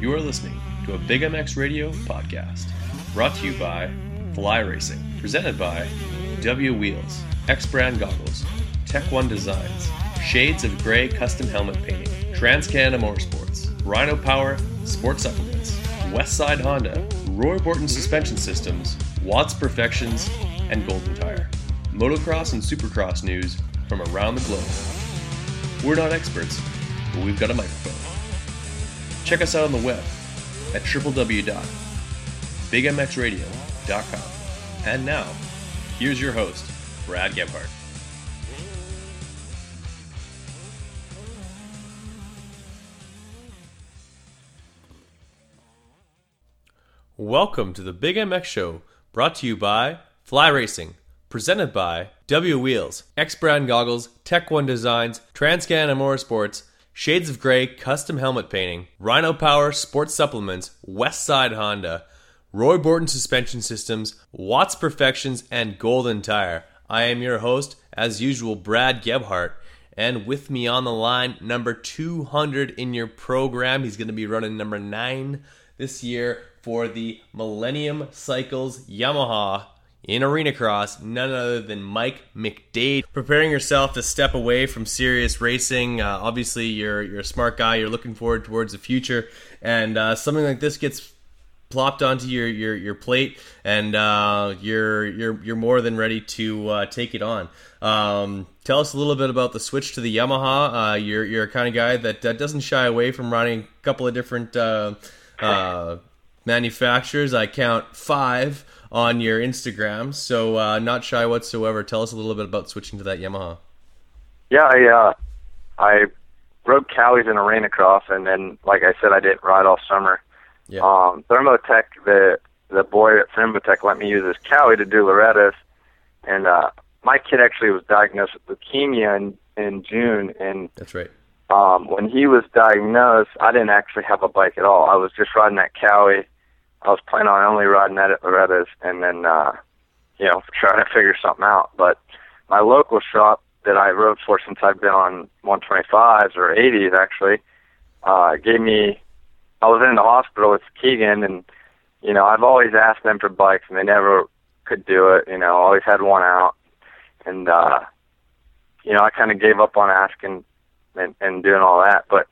You are listening to a Big MX Radio podcast, brought to you by Fly Racing, presented by W Wheels, X Brand Goggles, Tech One Designs, Shades of Grey Custom Helmet Painting, TransCanada Motorsports, Rhino Power, Sports Supplements, Westside Honda, Roy Borton Suspension Systems, Watts Perfections, and Golden Tire. Motocross and Supercross news from around the globe. We're not experts, but we've got a microphone. Check us out on the web at www.bigmxradio.com. And now, here's your host, Brad Gebhardt. Welcome to the Big MX Show, brought to you by Fly Racing, presented by W Wheels, X Brand Goggles, Tech One Designs, Transcan TransCanada Motorsports, Shades of Grey Custom Helmet Painting, Rhino Power Sports Supplements, Westside Honda, Roy Borton Suspension Systems, Watts Perfections, and Golden Tire. I am your host, as usual, Brad Gebhardt. And with me on the line, number 200 in your program. He's going to be running number 9 this year for the Millennium Cycles Yamaha in Arena Cross, none other than Mike McDade. Preparing yourself to step away from serious racing. Uh, obviously, you're you're a smart guy. You're looking forward towards the future, and uh, something like this gets plopped onto your your, your plate, and uh, you're you're you're more than ready to uh, take it on. Um, tell us a little bit about the switch to the Yamaha. Uh, you're you're a kind of guy that doesn't shy away from riding a couple of different uh, manufacturers. I count five on your Instagram, so uh, not shy whatsoever. Tell us a little bit about switching to that Yamaha. Yeah, I uh, I rode Kawi's in Arena Cross, and then like I said, I didn't ride all summer. Yeah. Um, Thermotech, the the boy at Thermotech let me use his Kawi to do Loretta's, and uh, my kid actually was diagnosed with leukemia in in June, and That's right. um, when he was diagnosed, I didn't actually have a bike at all. I was just riding that Kawi. I was planning on only riding at Loretta's and then, uh, you know, trying to figure something out. But my local shop that I rode for since I've been on 125s or 80s actually, uh, gave me, I was in the hospital with Keegan and, you know, I've always asked them for bikes and they never could do it, you know, always had one out. And, uh, you know, I kind of gave up on asking and, and doing all that. But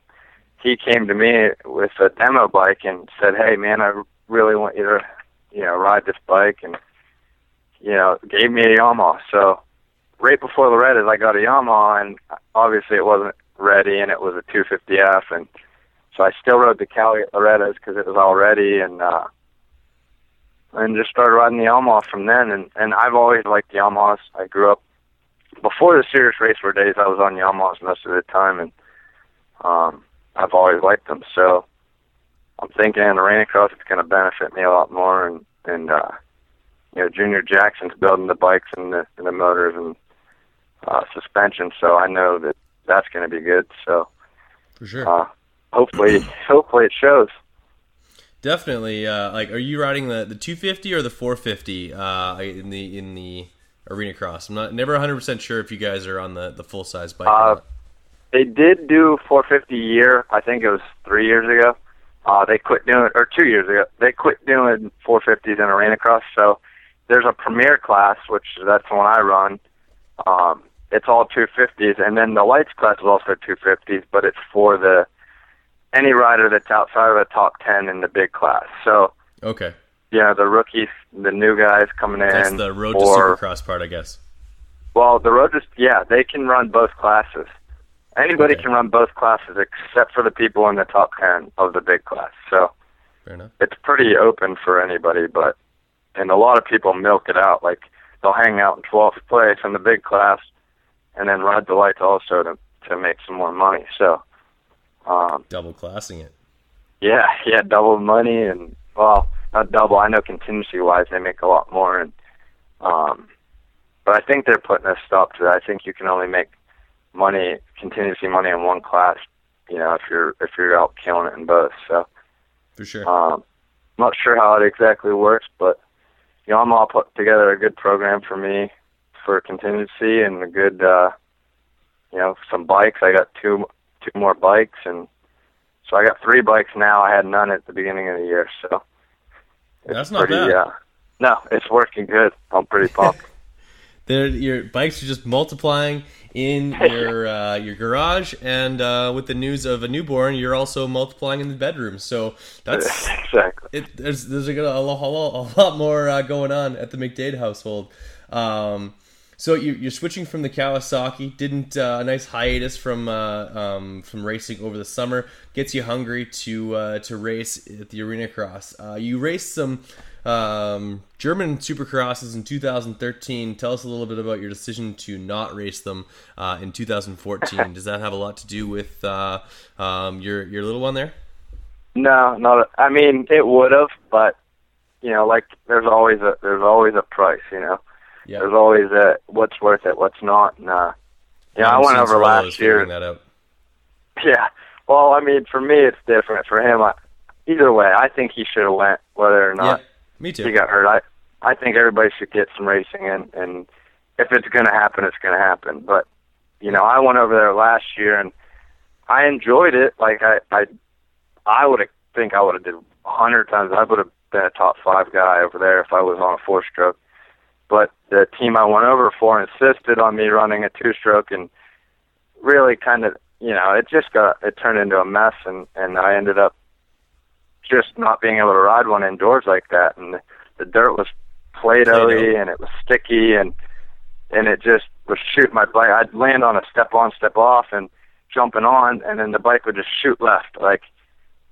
he came to me with a demo bike and said, "Hey, man, I really want you to, you know, ride this bike," and you know, gave me a Yamaha. So right before Loretta's, I got a Yamaha, and obviously it wasn't ready, and it was a 250F, and so I still rode the Cali at Loretta's because it was all ready, and uh, and just started riding the Yamaha from then. And and I've always liked Yamahas. I grew up before the serious race racer days. I was on Yamahas most of the time, and um, I've always liked them. So I'm thinking in the Arena Cross it's going to benefit me a lot more. And and uh, you know, Junior Jackson's building the bikes and the, and the motors and uh, suspension, so I know that that's going to be good. So For sure. uh, hopefully, hopefully it shows. Definitely. Uh, like, are you riding the, the 250 or the 450 uh, in the in the Arena Cross? I'm not never 100 percent sure if you guys are on the, the full size bike. Uh. They did do 450 a year. I think it was three years ago. Uh, they quit doing, or two years ago, they quit doing 450s in Arena Cross. So there's a premier class, which that's the one I run. Um, it's all 250s, and then the lights class is also 250s, but it's for the any rider that's outside of the top 10 in the big class. So Okay, know the rookies, the new guys coming in. that's the road to Supercross part, I guess. well, the road just yeah, they can run both classes. Anybody Okay. can run both classes except for the people in the top ten of the big class. So Fair enough. it's pretty open for anybody, but and a lot of people milk it out. Like they'll hang out in twelfth place in the big class and then ride the lights also to to make some more money. So um Double classing it. yeah, yeah, double money and well, not double. I know contingency wise they make a lot more and um but I think they're putting a stop to that. I think you can only make money contingency money in one class, you know, if you're if you're out killing it in both. So For sure. um not sure how it exactly works, but you know, I'm all put together a good program for me for contingency and a good uh you know, some bikes. I got two two more bikes and So I got three bikes now. I had none at the beginning of the year, so that's not pretty, bad. Uh, no, it's working good. I'm pretty pumped. your bikes are just multiplying in your uh, your garage, and uh, with the news of a newborn, you're also multiplying in the bedroom. So that's exactly. It, there's there's a, a, lot, a lot more uh, going on at the McDade household. Um, so you, are switching from the Kawasaki. Didn't uh, a nice hiatus from uh, um, from racing over the summer gets you hungry to uh, to race at the Arena Cross. Uh, you raced some um, German Supercrosses in 2013. Tell us a little bit about your decision to not race them uh, in 2014. Does that have a lot to do with uh, um, your your little one there? No, not. I mean, it would have, but you know, like there's always a there's always a price. You know Yep. There's always a what's worth it, what's not. And, uh, yeah, I went over last year. Yeah. Well, I mean, for me, it's different. For him, I, either way, I think he should have went, whether or not yeah, me too. he got hurt. I I think everybody should get some racing in, and if it's going to happen, it's going to happen. But you know, I went over there last year, and I enjoyed it. Like I I I would think I would have did a hundred times. I would have been a top five guy over there if I was on a four stroke but the team I went over for insisted on me running a two stroke and really kind of you know it just got it turned into a mess and and I ended up just not being able to ride one indoors like that and the, the dirt was play-dohy and it was sticky and and it just was shoot my bike I'd land on a step on step off and jumping on and then the bike would just shoot left like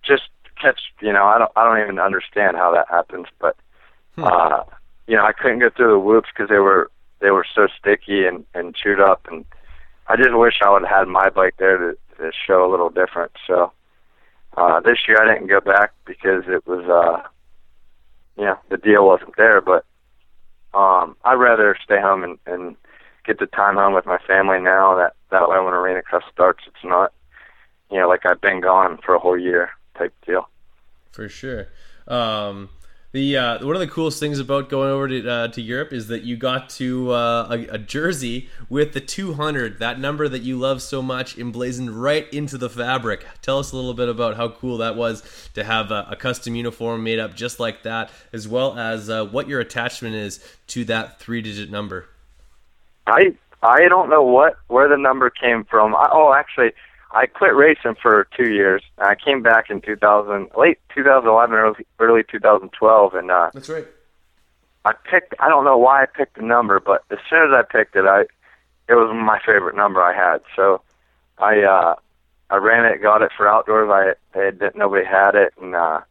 just catch you know I don't I don't even understand how that happens but hmm. uh you know, I couldn't get through the whoops because they were they were so sticky and and chewed up, and I just wish I would have had my bike there to, to show a little different. So uh, this year I didn't go back because it was, uh, know, the deal wasn't there. But um, I'd rather stay home and, and get the time home with my family now. That that way when Arena Cross starts, it's not, you know, like I've been gone for a whole year type deal. For sure. Um, the uh, one of the coolest things about going over to, uh, to Europe is that you got to uh, a, a, jersey with the 200, that number that you love so much, emblazoned right into the fabric. Tell us a little bit about how cool that was to have a, a custom uniform made up just like that, as well as uh, what your attachment is to that three-digit number. I I don't know what where the number came from. I, oh, actually, I quit racing for two years. I came back in 2000, late 2011, early, early 2012, and uh, that's right. I picked. I don't know why I picked the number, but as soon as I picked it, I it was my favorite number I had. So I uh, I ran it, got it for outdoors. I, didn't nobody had it, and uh,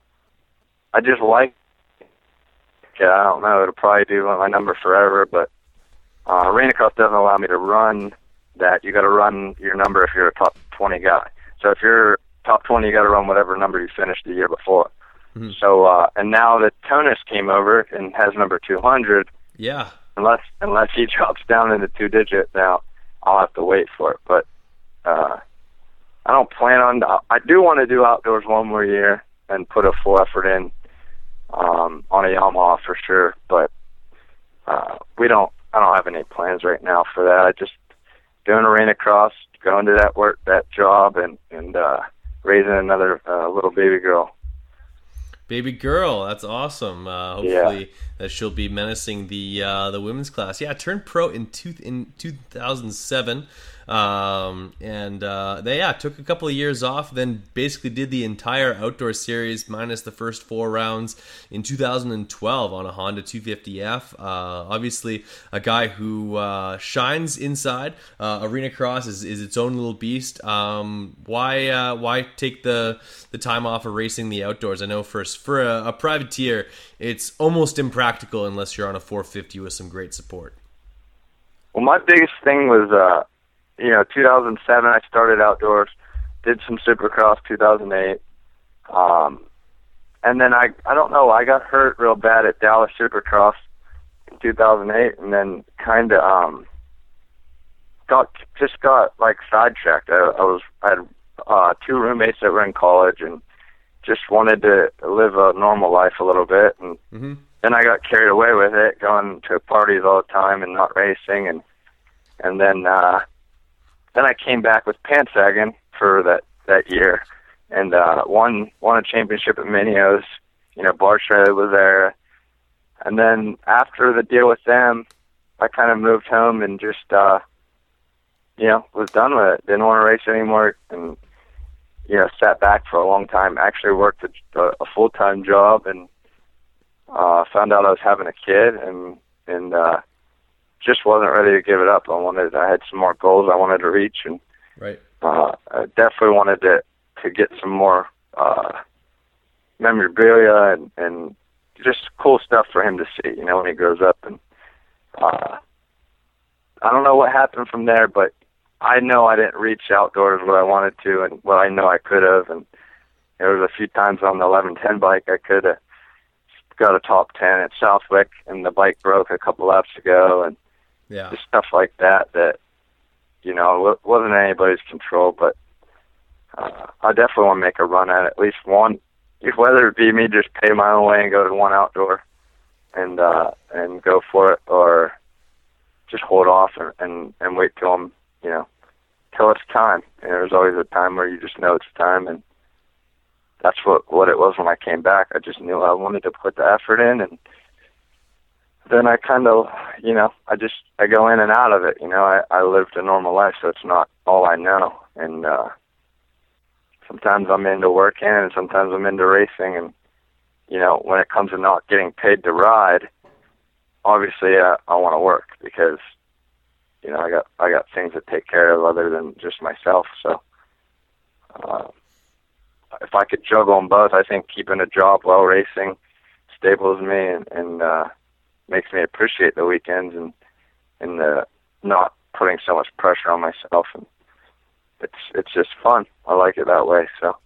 I just liked. Yeah, I don't know. It'll probably be my number forever, but uh, Cross doesn't allow me to run that. You got to run your number if you're a top 20 guy. So if you're top 20, you got to run whatever number you finished the year before. Mm-hmm. So uh, and now that Teunis came over and has number 200. Yeah. Unless unless he drops down into two digit, now I'll have to wait for it. But uh, I don't plan on. I do want to do outdoors one more year and put a full effort in um, on a Yamaha for sure. But uh, we don't. I don't have any plans right now for that. I just doing arena cross, going to that work, that job, and and uh, raising another uh, little baby girl. Baby girl, that's awesome. Uh, hopefully, yeah. that she'll be menacing the uh, the women's class. Yeah, turned pro in two in two thousand seven. Um, and uh, they yeah took a couple of years off, then basically did the entire outdoor series minus the first four rounds in 2012 on a Honda 250F. Uh, obviously, a guy who uh, shines inside. Uh, Arena Cross is, is its own little beast. Um, why uh, why take the the time off of racing the outdoors? I know for for a, a privateer, it's almost impractical unless you're on a 450 with some great support. Well, my biggest thing was uh, you know, 2007 I started outdoors, did some Supercross 2008, um, and then I I don't know I got hurt real bad at Dallas Supercross in 2008, and then kind of um got just got like sidetracked. I, I was I had uh, two roommates that were in college and just wanted to live a normal life a little bit, and mm-hmm. then I got carried away with it, going to parties all the time and not racing, and and then uh, then I came back with pants sagging for that that year, and uh, won won a championship at Mini O's. You know, Bart Shredder was there, and then after the deal with them, I kind of moved home and just uh, you know was done with it. Didn't want to race anymore, and you know sat back for a long time. Actually worked a, a full time job and uh, found out I was having a kid and and uh, just wasn't ready to give it up. I wanted I had some more goals I wanted to reach and right. uh, I definitely wanted to to get some more uh, memorabilia and and just cool stuff for him to see. You know when he grows up and uh, I don't know what happened from there, but I know I didn't reach outdoors what I wanted to and what I know I could have and there was a few times on the 1110 bike I could have got a top 10 at Southwick and the bike broke a couple laps ago and Yeah. just stuff like that that you know wasn't anybody's control but uh, I definitely want to make a run at at least one if whether it be me just pay my own way and go to one outdoor and uh and go for it or just hold off and and, and wait till I'm you know till it's time and there's always a time where you just know it's time and that's what what it was when I came back I just knew I wanted to put the effort in and then I kind of, you know, I just I go in and out of it. You know, I I lived a normal life, so it's not all I know. And uh, sometimes I'm into working, and sometimes I'm into racing. And you know, when it comes to not getting paid to ride, obviously uh, I want to work because you know I got I got things to take care of other than just myself. So. Uh, if I could juggle them both, I think keeping a job while racing stables me and, and uh, makes me appreciate the weekends and and uh, not putting so much pressure on myself and it's it's just fun. I like it that way. So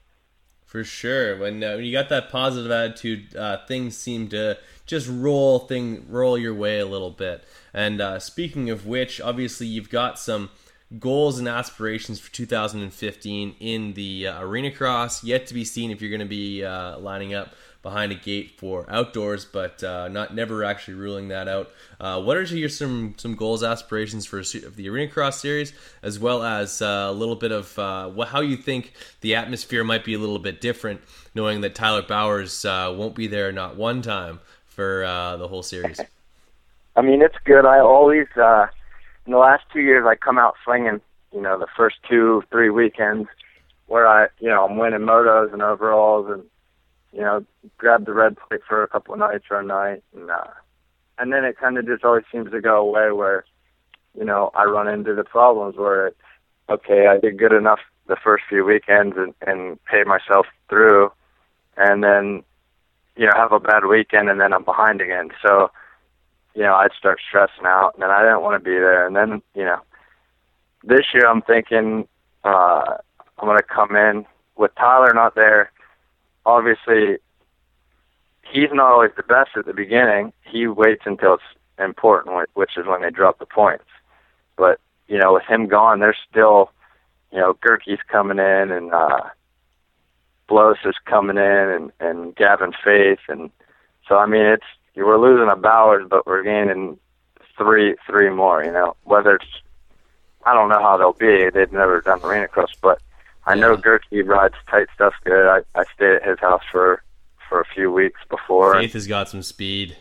For sure. When, uh, when you got that positive attitude, uh, things seem to just roll thing roll your way a little bit. And uh, speaking of which, obviously you've got some goals and aspirations for 2015 in the uh, arena cross. Yet to be seen if you're going to be uh, lining up behind a gate for outdoors, but uh, not never actually ruling that out. Uh, what are your some some goals aspirations for the arena cross series, as well as uh, a little bit of uh, how you think the atmosphere might be a little bit different, knowing that Tyler Bowers uh, won't be there not one time for the whole series. I mean, it's good. I always in the last two years I come out swinging. You know, the first two three weekends where I you know I'm winning motos and overalls and you know, grab the red plate for a couple of nights or a night, and uh, and then it kind of just always seems to go away where, you know, I run into the problems where it's okay, I did good enough the first few weekends and and paid myself through, and then, you know, have a bad weekend and then I'm behind again. So, you know, I'd start stressing out, and then I didn't want to be there, and then you know, this year I'm thinking uh, I'm gonna come in with Tyler not there obviously he's not always the best at the beginning. He waits until it's important, which is when they drop the points. But you know, with him gone, there's still, you know, Gerke's coming in and uh, Blows is coming in and and Gavin Faith and so I mean it's we're losing a Bowers, but we're gaining three three more. You know, whether it's I don't know how they'll be. They've never done arena cross, but I know Gerke rides tight stuff good. I I stayed at his house for for a few weeks before. Faith has got some speed.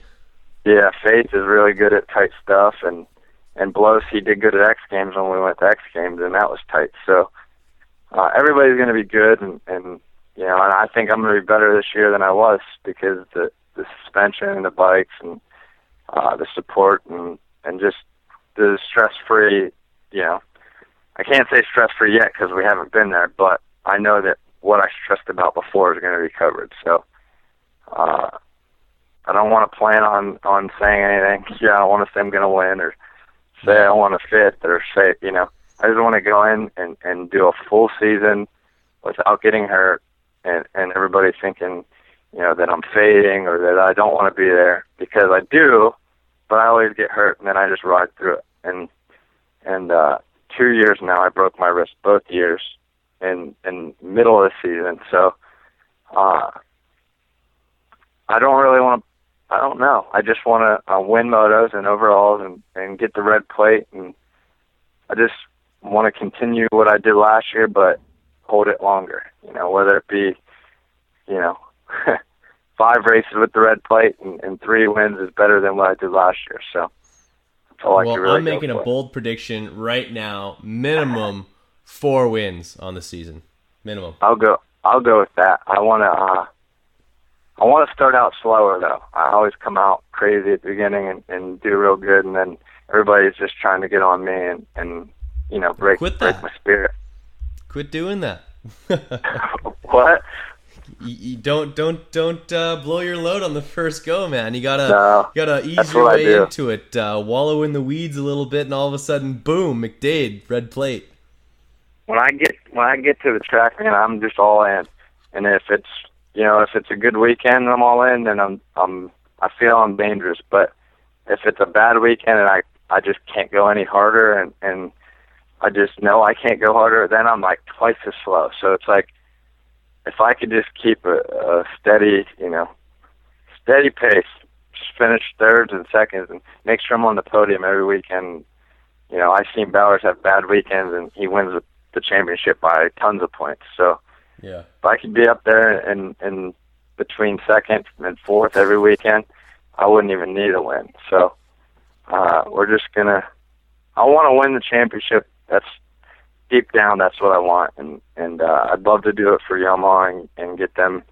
Yeah, Faith is really good at tight stuff, and and Blows he did good at X Games when we went to X Games, and that was tight. So uh, everybody's going to be good, and and you know, and I think I'm going to be better this year than I was because the the suspension and the bikes and uh, the support and and just the stress free, you know, I can't say stress free yet because we haven't been there, but I know that what I stressed about before is going to be covered. So uh, I don't want to plan on on saying anything. Yeah, I don't want to say I'm going to win or say I want to fit or say you know. I just want to go in and and do a full season without getting hurt and and everybody thinking you know that I'm fading or that I don't want to be there because I do, but I always get hurt and then I just ride through it and and uh two years now. I broke my wrist both years in in middle of the season. So uh, I don't really want to. I don't know. I just want to uh, win motos and overalls and and get the red plate and I just want to continue what I did last year, but hold it longer. You know, whether it be, you know, five races with the red plate and, and three wins is better than what I did last year. So all I well, can really I'm making a bold prediction right now. Minimum four wins on the season. Minimum. I'll go. I'll go with that. I want to. Uh, I want to start out slower though. I always come out crazy at the beginning and, and do real good, and then everybody's just trying to get on me and and you know break Quit break my spirit. Quit doing that. what? You, you don't don't don't uh, blow your load on the first go, man. You gotta No, you gotta ease your way into it. Uh, wallow in the weeds a little bit, and all of a sudden, boom, McDade, red plate. when I get when I get to the track, man, I'm just all in. And if it's you know if it's a good weekend, I'm all in. and I'm I'm I feel I'm dangerous. But if it's a bad weekend and I I just can't go any harder, and and I just know I can't go harder, then I'm like twice as slow. So it's like if I could just keep a, a steady, you know, steady pace, just finish thirds and seconds, and make sure I'm on the podium every weekend. You know, I've seen Bowers have bad weekends, and he wins the the championship by tons of points. So Yeah. if I could be up there in in between second and fourth every weekend, I wouldn't even need a win. So uh, we're just gonna. I want to win the championship. That's deep down. That's what I want, and and uh, I'd love to do it for Yamaha and, and get them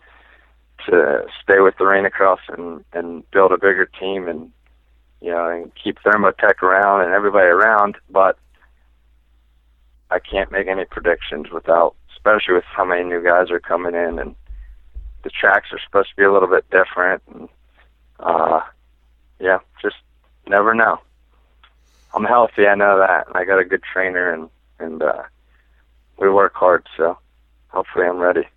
to stay with the Arena Cross and and build a bigger team and you know and keep Thermotech around and everybody around. But I can't make any predictions without, especially with how many new guys are coming in, and the tracks are supposed to be a little bit different. And uh, yeah, just never know. I'm healthy, I know that, and I got a good trainer, and and uh, we work hard, so hopefully I'm ready.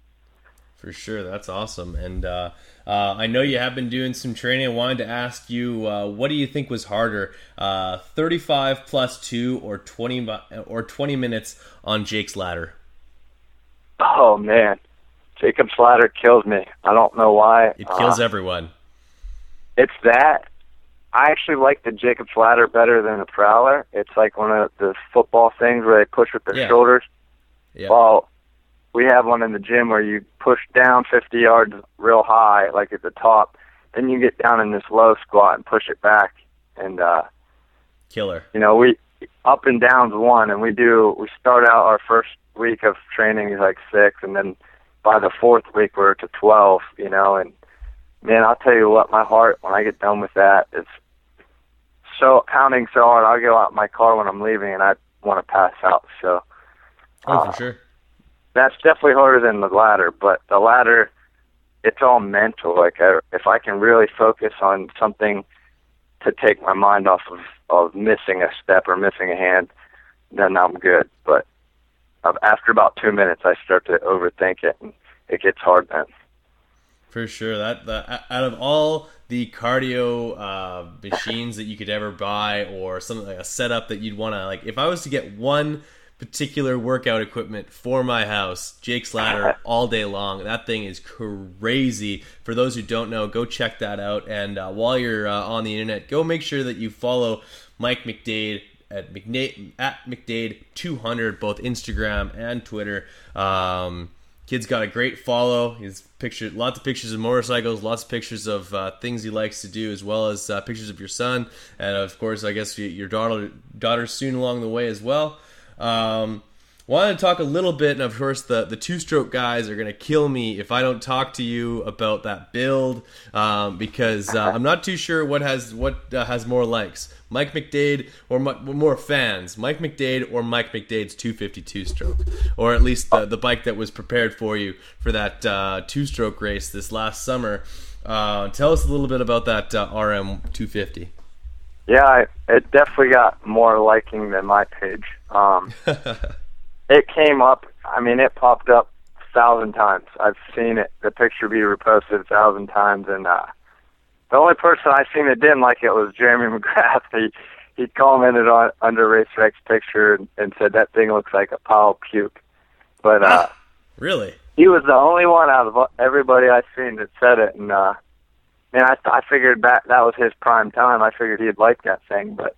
For sure, that's awesome. And uh, uh, I know you have been doing some training. I wanted to ask you, uh, what do you think was harder, uh, 35 plus two or 20 or 20 minutes on Jake's ladder? Oh man, Jacob's ladder kills me. I don't know why. It kills Uh, everyone. it's that. I actually like the Jacob's ladder better than the Prowler. It's like one of the football things where they push with their Yeah. shoulders. Yeah. Well, we have one in the gym where you push down 50 yards real high, like at the top. Then you get down in this low squat and push it back. And, uh, Killer. you know, we, up and down's one, and we do, we start out our first week of training is like six, and then by the fourth week we're to 12, you know, and man, I'll tell you what, my heart, when I get done with that, it's so pounding so hard. I'll go out in my car when I'm leaving and I want to pass out. So, Oh, uh, for sure. that's definitely harder than the ladder, but the ladder, it's all mental. Like I, if I can really focus on something to take my mind off of of missing a step or missing a hand, then I'm good. But uh, after about two minutes, I start to overthink it, and it gets hard then. For sure. That, that out of all the cardio uh, machines that you could ever buy, or something like a setup that you'd want to like, if I was to get one particular workout equipment for my house, Jake's ladder all day long. That thing is crazy. For those who don't know, go check that out. And uh, while you're uh, on the internet, go make sure that you follow Mike McDade at McDade at McDade 200 both Instagram and Twitter. Um, Kid's got a great follow. He's pictured lots of pictures of motorcycles, lots of pictures of uh, things he likes to do, as well as uh, pictures of your son, and of course, I guess your daughter daughter soon along the way as well. Um, wanted to talk a little bit, and of course, the the two stroke guys are going to kill me if I don't talk to you about that build, um, because uh, I'm not too sure what has what uh, has more likes. Mike McDade or more fans, Mike McDade or Mike McDade's 252 stroke, or at least the, the bike that was prepared for you for that uh, two stroke race this last summer. Uh, tell us a little bit about that uh, RM 250. Yeah, it definitely got more liking than my page. Um, it came up. I mean, it popped up a thousand times. I've seen it. The picture be reposted a thousand times, and uh, the only person I seen that didn't like it was Jeremy McGrath. He he commented on under Racer X's picture and, and said that thing looks like a pile of puke. But uh, Really? he was the only one out of everybody I've seen that said it, and uh, man, I I figured that that was his prime time. I figured he'd like that thing, but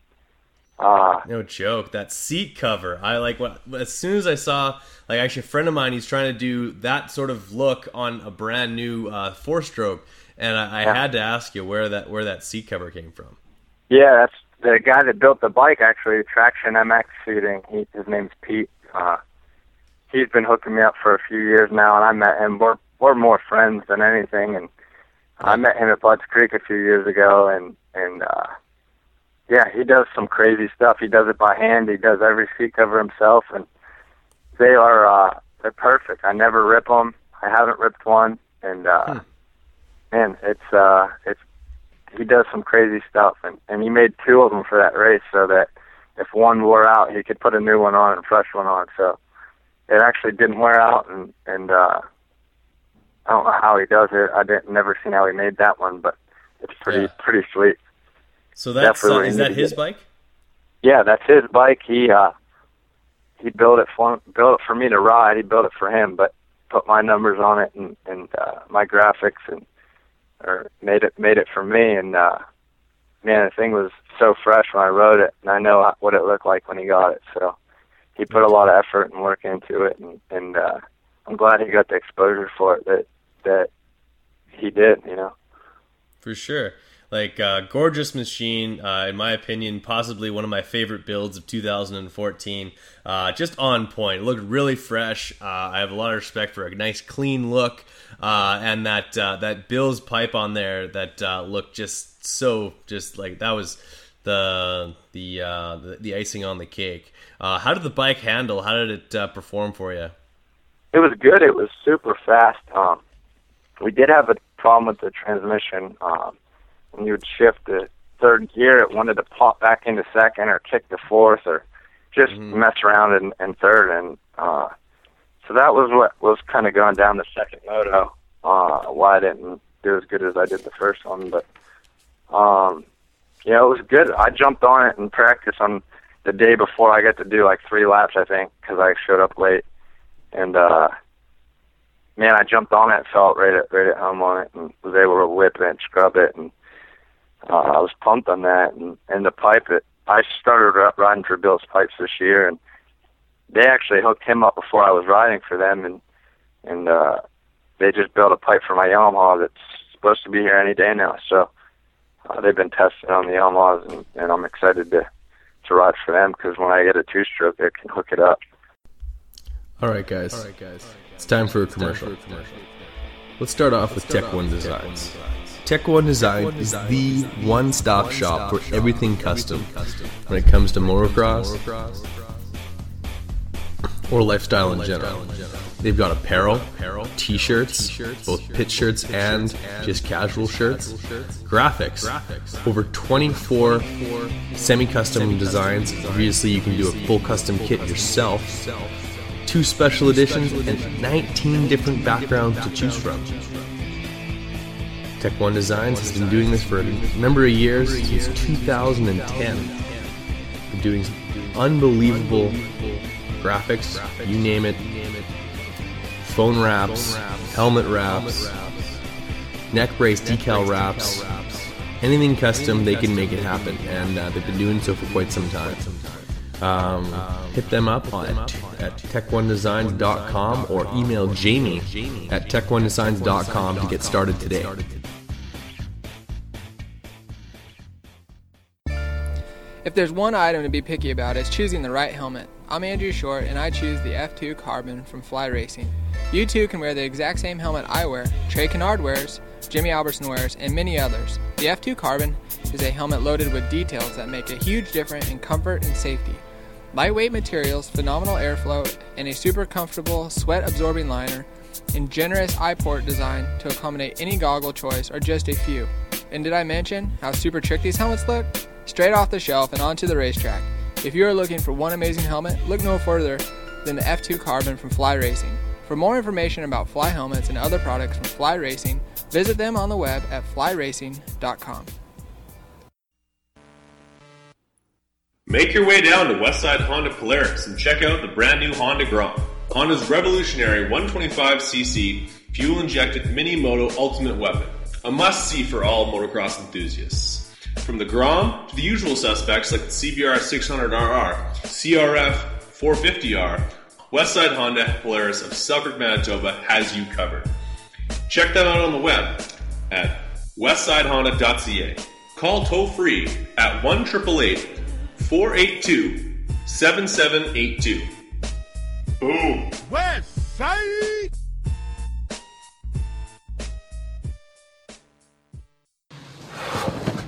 Uh, no joke. That seat cover. I like what as soon as I saw like actually a friend of mine he's trying to do that sort of look on a brand new uh, four stroke and I, I yeah. had to ask you where that where that seat cover came from. Yeah, that's the guy that built the bike actually, Traction MX seating. He, his name's Pete. Uh, he's been hooking me up for a few years now, and I met him. We're we're more friends than anything, and I met him at Budds Creek a few years ago, and and uh, yeah, he does some crazy stuff. He does it by hand. He does every seat cover himself, and they are uh, they're perfect. I never rip them. I haven't ripped one, and uh, hmm. man, it's uh, it's he does some crazy stuff, and and he made two of them for that race so that if one wore out, he could put a new one on and fresh one on. So it actually didn't wear out, and and uh, I don't know how he does it. I didn't never seen how he made that one, but it's pretty yeah. pretty sweet. So that's uh, is that his bike? Yeah, that's his bike. He uh, he built it for built it for me to ride. He built it for him, but put my numbers on it and and uh, my graphics and or made it made it for me. And uh, man, the thing was so fresh when I rode it, and I know what it looked like when he got it. So he put a lot of effort and work into it, and and uh, I'm glad he got the exposure for it that that he did. You know, for sure. Like uh, gorgeous machine, uh, in my opinion, possibly one of my favorite builds of 2014. Uh, just on point, it looked really fresh. Uh, I have a lot of respect for a nice clean look, uh, and that uh, that Bill's pipe on there that looked just so just like that was the the the, the, icing on the cake. how did the bike handle? How did it perform for you? It was good. It was super fast. Um, we did have a problem with the transmission. Um, when you would shift to third gear, it wanted to pop back into second or kick to fourth or just mm-hmm. mess around in, in third. And uh, so that was what was kind of going down the second moto. Uh, why I didn't do as good as I did the first one, but um, yeah, it was good. I jumped on it in practice on the day before I got to do like three laps, I think, because I showed up late. And uh, man, I jumped on it, felt right at right at home on it, and was able to whip it and scrub it, and uh, I was pumped on that. And and the pipe that I started riding for Bill's Pipes this year, and they actually hooked him up before I was riding for them, and and uh, they just built a pipe for my Yamaha that's supposed to be here any day now. So uh, they've been testing on the Yamahas, and, and I'm excited to to ride for them because when I get a two stroke, they can hook it up. All right, guys. All right, guys. It's time for a commercial. Let's start off with Tech One Designs. Tech One Design is the one-stop shop for everything custom when it comes to motocross or lifestyle in general. They've got apparel, t-shirts, both pit shirts and just casual shirts, graphics, over 24 semi-custom designs. Obviously, you can do a full custom kit yourself, two special editions, and 19 different backgrounds to choose from. Tech One Designs has been doing this for a number of years, since 2010. Been doing unbelievable graphics, you name it. Phone wraps, helmet wraps, neck brace decal wraps, anything custom, they can make it happen, and uh, they've been doing so for quite some time. Um, hit them up on, at, at techonedesigns.com or email Jamie at techonedesigns.com to get started today. If there's one item to be picky about, it's choosing the right helmet. I'm Andrew Short, and I choose the F2 Carbon from Fly Racing. You too can wear the exact same helmet I wear, Trey Canard wears, Jimmy Albertson wears, and many others. The F2 Carbon is a helmet loaded with details that make a huge difference in comfort and safety. Lightweight materials, phenomenal airflow, and a super comfortable sweat absorbing liner, and generous eye port design to accommodate any goggle choice are just a few. And did I mention how super trick these helmets look? Straight off the shelf and onto the racetrack. If you are looking for one amazing helmet, look no further than the F2 Carbon from Fly Racing. For more information about Fly helmets and other products from Fly Racing, visit them on the web at flyracing.com. Make your way down to Westside Honda Polaris and check out the brand new Honda Grom. Honda's revolutionary 125cc fuel injected mini moto ultimate weapon. A must see for all motocross enthusiasts. From the Grom to the usual suspects like the CBR 600RR, CRF 450R, Westside Honda Polaris of Selkirk, Manitoba has you covered. Check them out on the web at westsidehonda.ca. Call toll free at 1 482 7782. Boom. West Side.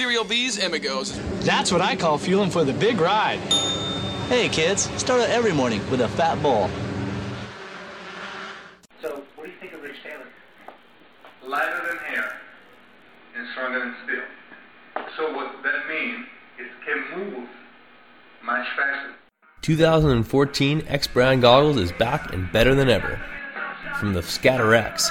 Cereal Bees Amigos. That's what I call fueling for the big ride. Hey, kids, start out every morning with a fat bowl. So, what do you think of Rich Taylor? Lighter than air and stronger than steel. So what that means is can move much faster. 2014 X Brand Goggles is back and better than ever. From the Scatter X,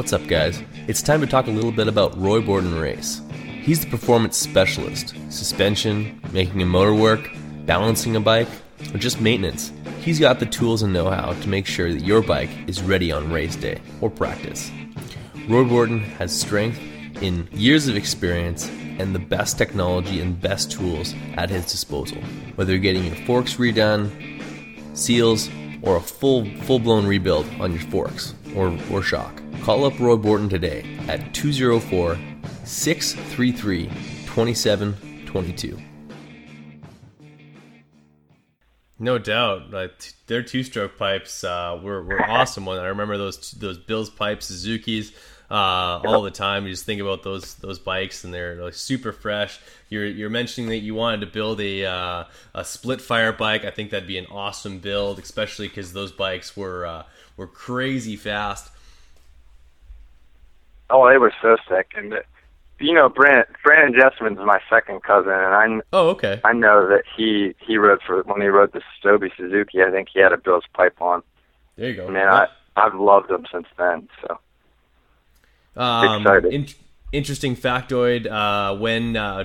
What's up, guys? It's time to talk a little bit about Roy Borden Race. He's the performance specialist suspension, making a motor work, balancing a bike, or just maintenance. He's got the tools and know how to make sure that your bike is ready on race day or practice. Roy Borden has strength in years of experience and the best technology and best tools at his disposal. Whether you're getting your forks redone, seals, or a full full blown rebuild on your forks or, shock. Call up Roy Borton today at 204 633 2722. No doubt, like their two-stroke pipes uh, were, were awesome. One I remember those those Bills pipes, Suzuki's, uh, all the time. You just think about those those bikes, and they're like super fresh. You're you're mentioning that you wanted to build a uh, a split fire bike. I think that'd be an awesome build, especially because those bikes were uh, were crazy fast. Oh, they were so sick, and you know, Brandon Brandon Jesseman's my second cousin, and I Oh, okay. I know that he he rode for when he rode the Stoby Suzuki. I think he had a Bill's pipe on. There you go. Man, I I've loved him since then. So Um, Excited. in- interesting factoid: uh, when uh,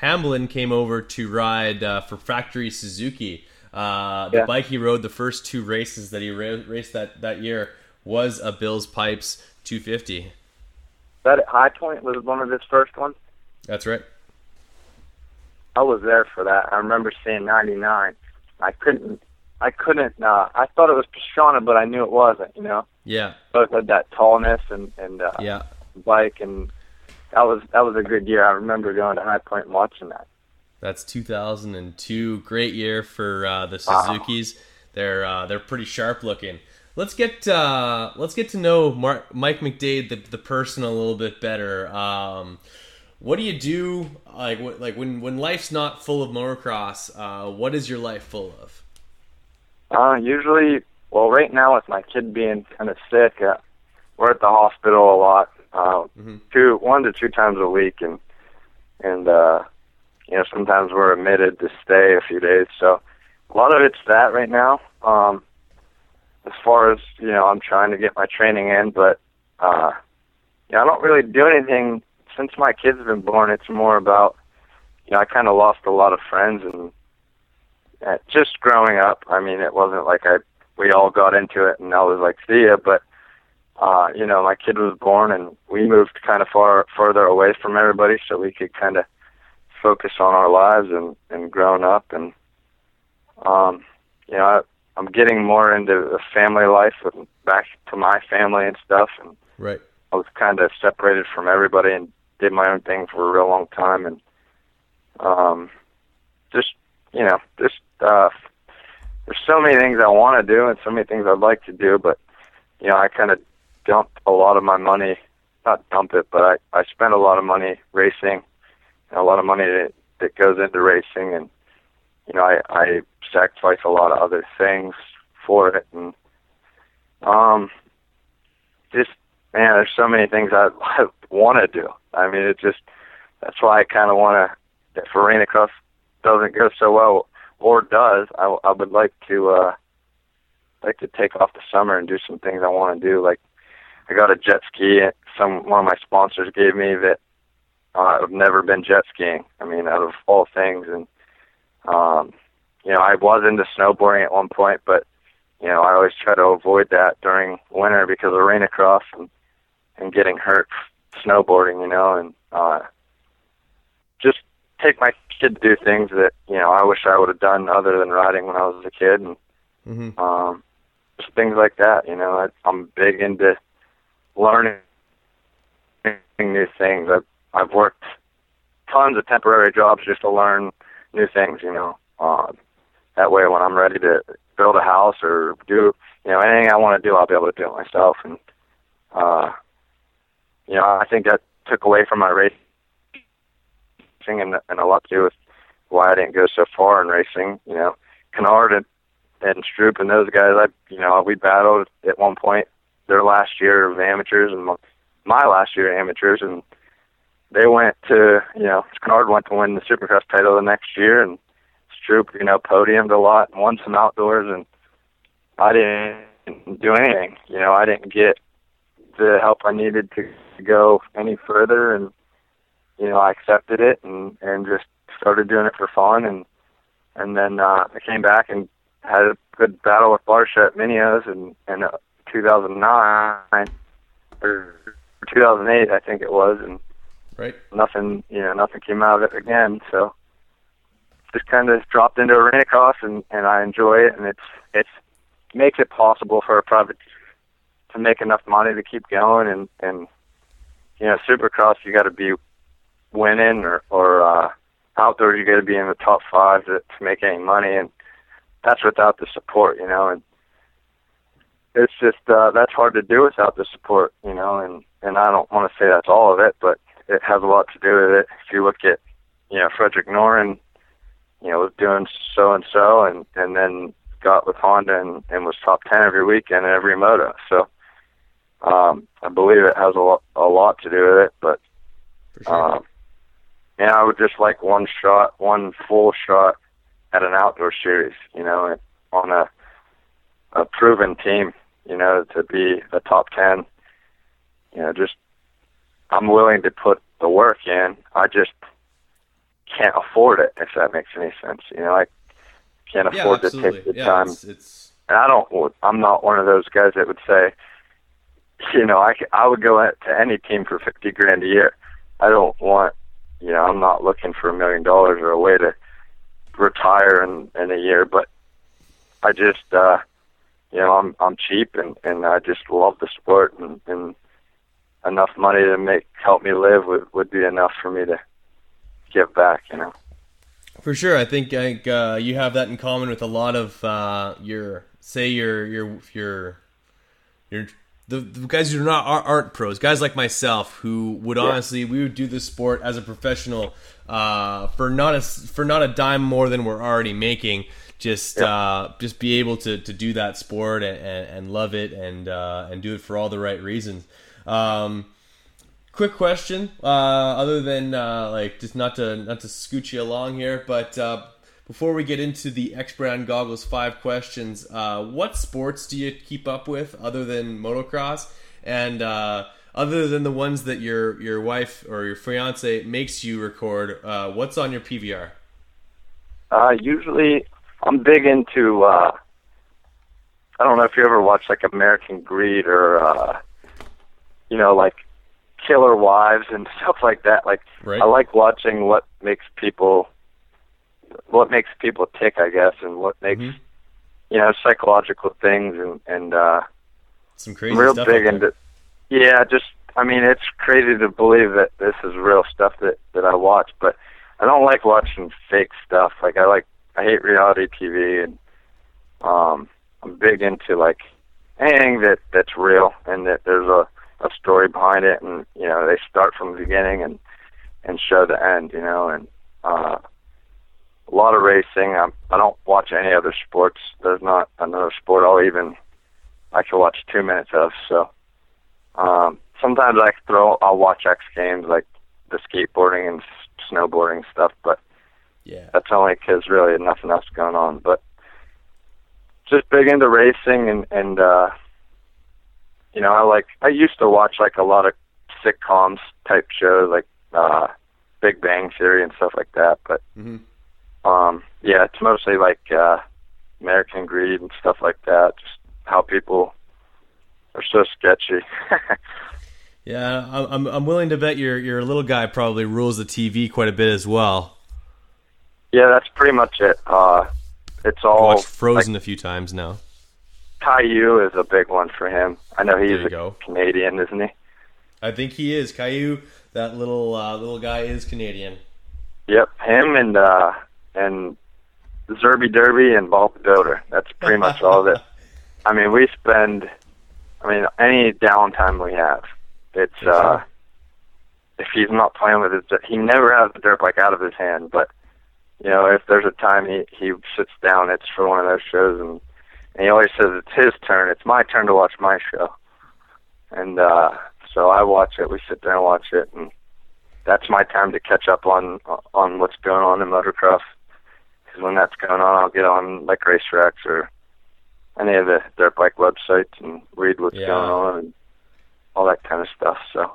Hamlin came over to ride uh, for Factory Suzuki, uh, the Yeah. bike he rode the first two races that he ra- raced that that year was a Bills Pipes 250. that at High Point was one of his first ones. That's right. I was there for that. I remember seeing '99. I couldn't. I couldn't. Uh, I thought it was Pastrana, but I knew it wasn't. You know, Yeah, both had that tallness and and uh, yeah. bike, and that was that was a good year. I remember going to High Point and watching that. That's 2002. Great year for uh, the Wow. Suzuki's. They're uh, they're pretty sharp looking. Let's get uh, let's get to know Mark, Mike McDade, the, the person, a little bit better. Um, what do you do like what, like when when life's not full of motocross? Uh, what is your life full of? Uh, usually, well, right now with my kid being kind of sick, uh, we're at the hospital a lot, uh, two, one to two times a week, and and uh, you know sometimes we're admitted to stay a few days. So a lot of it's that right now. Um, as far as you know, I'm trying to get my training in, but uh, you I don't really do anything since my kid's been born. It's more about you know, I kind of lost a lot of friends and uh, just growing up. I mean, it wasn't like I we all got into it and I was like, see ya. But uh, you know, my kid was born and we moved kind of far further away from everybody so we could kind of focus on our lives and and growing up and um you know I, I'm getting more into the family life and back to my family and stuff and Right. I was kind of separated from everybody and did my own thing for a real long time and um just you know just uh there's so many things I want to do and so many things I'd like to do but you know I kind of dumped a lot of my money not dump it but I I spent a lot of money racing and a lot of money that that goes into racing and you know I I sacrifice a lot of other things for it. And um just man there's so many things I, I want to do. I mean it just that's why I kind of want to if arena cross doesn't go so well or does I I would like to uh like to take off the summer and do some things I want to do. Like I got a jet ski some one of my sponsors gave me that uh, I've never been jet skiing. I mean, out of all things, and um, you know, I was into snowboarding at one point, but you know, I always try to avoid that during winter because of arena cross and and getting hurt snowboarding. You know, and uh, just take my kid to do things that you know I wish I would have done other than riding when I was a kid, and Mm-hmm. um, just things like that. You know, I, I'm big into learning new things. I've I've worked tons of temporary jobs just to learn new things. You know, uh, that way when I'm ready to build a house or do you know anything I want to do, I'll be able to do it myself. And uh, you know, I think that took away from my racing and and a lot to do with why I didn't go so far in racing. You know, Canard and and Stroop and those guys, I you know we battled at one point their last year of amateurs and my, my last year of amateurs, and they went to you know Canard went to win the Supercross title the next year, and Stroop you know podiumed a lot and won some outdoors, and I didn't do anything. You know I didn't get the help I needed to, to go any further, and you know I accepted it and and just started doing it for fun, and and then uh, I came back and had a good battle with Barcia at Mini O's in, in uh, 2009 or 2008, I think it was, and Right. nothing, you know, nothing came out of it again. So just kind of dropped into arena cross, and and I enjoy it, and it's it's makes it possible for a private to make enough money to keep going, and and you know, supercross you got to be winning or or uh, outdoors you got to be in the top five to, to make any money, and that's without the support, you know, and it's just uh, that's hard to do without the support, you know, and and I don't want to say that's all of it, but it has a lot to do with it. If you look at, you know, Fredrik Noren, you know, was doing so and so, and and then got with Honda and, and was top ten every weekend in every moto. So um, I believe it has a lot a lot to do with it, but sure. um, yeah, I would just like one shot, one full shot at an outdoor series, you know, on a a proven team, you know, to be a top ten. You know, just I'm willing to put the work in. I just can't afford it, if that makes any sense. You know, I can't yeah, afford to take the yeah, time It's, it's and I don't. I'm not one of those guys that would say, you know, I c- I would go to any team for fifty grand a year. I don't want, you know, I'm not looking for a million dollars or a way to retire in in a year, but I just, uh, you know, I'm I'm cheap and and I just love the sport and and enough money to make help me live would would be enough for me to give back, you know. For sure, I think I think uh, you have that in common with a lot of uh, your say your your your your the, the guys who are not art pros, guys like myself who would honestly we would do this sport as a professional uh, for not a for not a dime more than we're already making. Just uh, just be able to, to do that sport and, and, and love it and uh, and do it for all the right reasons. Um, quick question uh, other than uh, like just not to not to scoot you along here but uh, before we get into the x brand goggles five questions uh, what sports do you keep up with other than motocross and uh, other than the ones that your your wife or your fiance makes you record uh, what's on your pvr Uh, usually, I'm big into. Uh, I don't know if you ever watch like American Greed or, uh, you know, like killer wives and stuff like that. Like Right. I like watching what makes people what makes people tick, I guess, and what makes Mhm. you know psychological things and and uh Some crazy real stuff. big into yeah just i mean it's crazy to believe that this is real stuff that that i watch but i don't like watching fake stuff like i like i hate reality tv and um i'm big into like anything that that's real and that there's a a story behind it and you know they start from the beginning and and show the end you know and uh a lot of racing I'm, i don't watch any other sports there's not another sport i'll even I can watch two minutes of. So um, sometimes I throw, I'll watch X Games like the skateboarding and snowboarding stuff, but Yeah. that's only 'cause really nothing else going on. But just big into racing and and uh, you know I like I used to watch like a lot of sitcoms type shows like uh, Big Bang Theory and stuff like that, but hmm um yeah it's mostly like uh american greed and stuff like that just how people are so sketchy Yeah, I'm- I'm I'm willing to bet your your little guy probably rules the TV quite a bit as well. yeah that's pretty much it uh it's all Watched Frozen a few times now. Caillou is a big one for him i know he's a go. canadian isn't he I think he is Caillou. That little uh, little guy is Canadian. yep him and uh and zerby derby and ball Doder. that's pretty much all of it i mean we spend i mean any downtime we have it's uh if he's not playing with his he never has the dirt bike out of his hand but you know if there's a time he he sits down it's for one of those shows and, and he always says it's his turn. It's my turn to watch my show. And uh so i watch it. We sit there and watch it. And that's my time to catch up on on what's going on in motocross. Because when that's going on i'll get on like Racer X or any of the dirt bike websites and read what's Yeah. going on and all that kind of stuff. So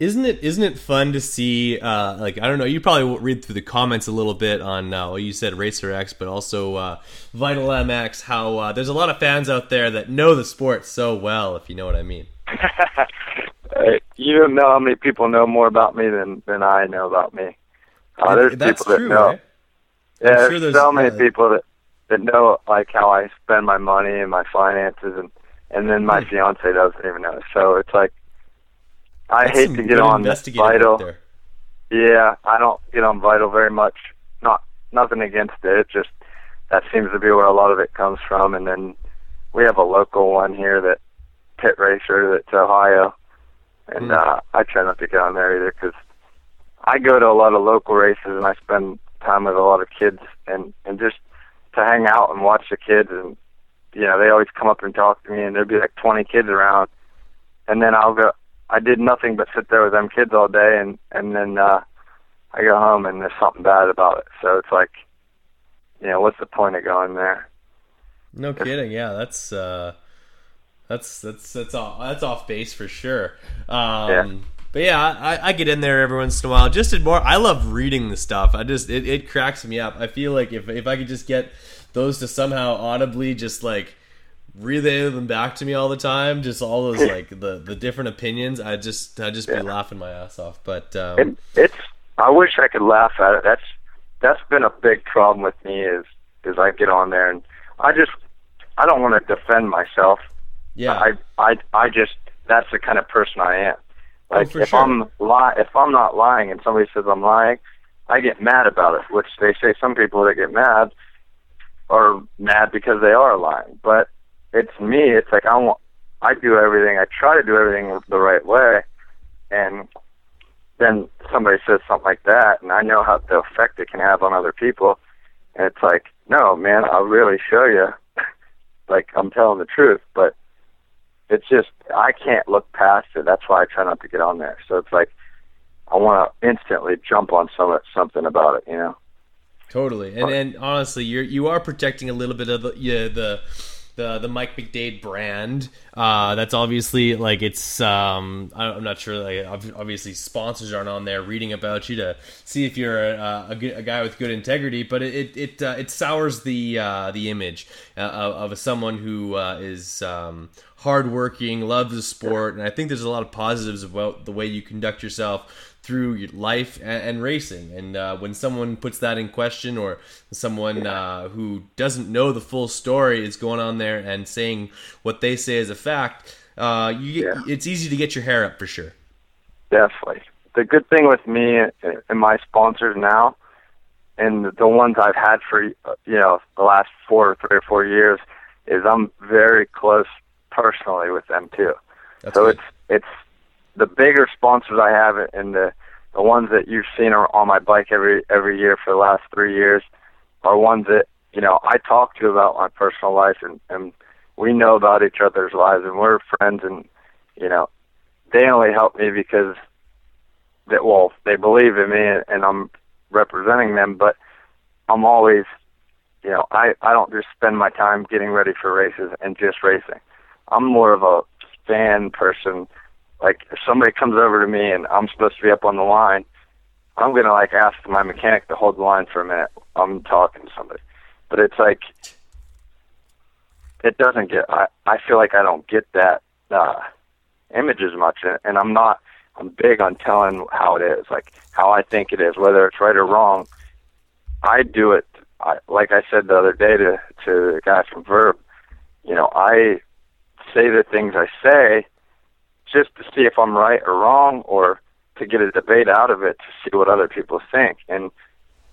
Isn't it isn't it fun to see? Uh, like I don't know, you probably read through the comments a little bit on uh, well, you said Racer X, but also uh, Vital MX. How uh, there's a lot of fans out there that know the sport so well, if you know what I mean. You don't know how many people know more about me than than I know about me. Uh, there's That's people that true. know. eh? Yeah, I'm there's, sure there's, so many uh, people that that know like how I spend my money and my finances, and and then my Hmm. fiance doesn't even know. So it's like I That's hate to get on Vital. there. Yeah, I don't get on Vital very much. Not nothing against it. Just that seems to be where a lot of it comes from. And then we have a local one here that pit racer that's Ohio, and Hmm. uh, I try not to get on there either because I go to a lot of local races and I spend time with a lot of kids and and just to hang out and watch the kids and you know they always come up and talk to me and there'd be like 20 kids around and then I'll go I did nothing but sit there with them kids all day and and then uh I go home and there's something bad about it so it's like you know what's the point of going there No kidding. Yeah, that's uh, that's that's that's off that's off base for sure. Um, Yeah. But yeah, I, I get in there every once in a while. Just more. I love reading the stuff. I just it, it cracks me up. I feel like if if I could just get those to somehow audibly just like relay them back to me all the time, just all those like the the different opinions, I just I just be Yeah. laughing my ass off. But um, it, it's I wish I could laugh at it. That's that's been a big problem with me is is I get on there and I just I don't want to defend myself. yeah, I I I just that's the kind of person I am. Like Oh, if sure. I'm li- if I'm not lying and somebody says I'm lying, I get mad about it. Which they say some people that get mad are mad because they are lying. But it's me. It's like I want. I do everything. I try to do everything the right way, and then somebody says something like that, and I know how the effect it can have on other people. And it's like, no, man, I'll really show you. like I'm telling the truth, but it's just I can't look past it. That's why I try not to get on there. So it's like I want to instantly jump on some something about it, you know. Totally, and and honestly, you're you are protecting a little bit of the yeah, the the the Mike McDade brand. Uh, that's obviously like it's um I- I'm not sure like obviously sponsors aren't on there reading about you to see if you're a, a, a guy with good integrity, but it it it, uh, it sours the uh, the image uh, of, of someone who uh, is um, hardworking, loves the sport, and I think there's a lot of positives about the way you conduct yourself through your life and, and racing. And uh, when someone puts that in question, or someone uh, who doesn't know the full story is going on there and saying what they say is a fact, uh, you get, it's easy to get your hair up for sure. Definitely. The good thing with me and my sponsors now, and the ones I've had for you know the last four, three or four years, is I'm very close personally with them too. That's so good. it's it's the bigger sponsors I have and the the ones that you've seen are on my bike every every year for the last three years are ones that you know I talk to about my personal life and and we know about each other's lives and we're friends and you know they only help me because that well they believe in me and, and I'm representing them but I'm always you know I I don't just spend my time getting ready for races and just racing. I'm more of a fan person like if somebody comes over to me and I'm supposed to be up on the line I'm gonna like ask my mechanic to hold the line for a minute. I'm talking to somebody. But it's like it doesn't get I I feel like I don't get that uh image as much. And, I'm not I'm big on telling how it is like how I think it is whether it's right or wrong. I do it I, like I said the other day to to the guy from Verb you know I say the things I say just to see if I'm right or wrong or to get a debate out of it to see what other people think. And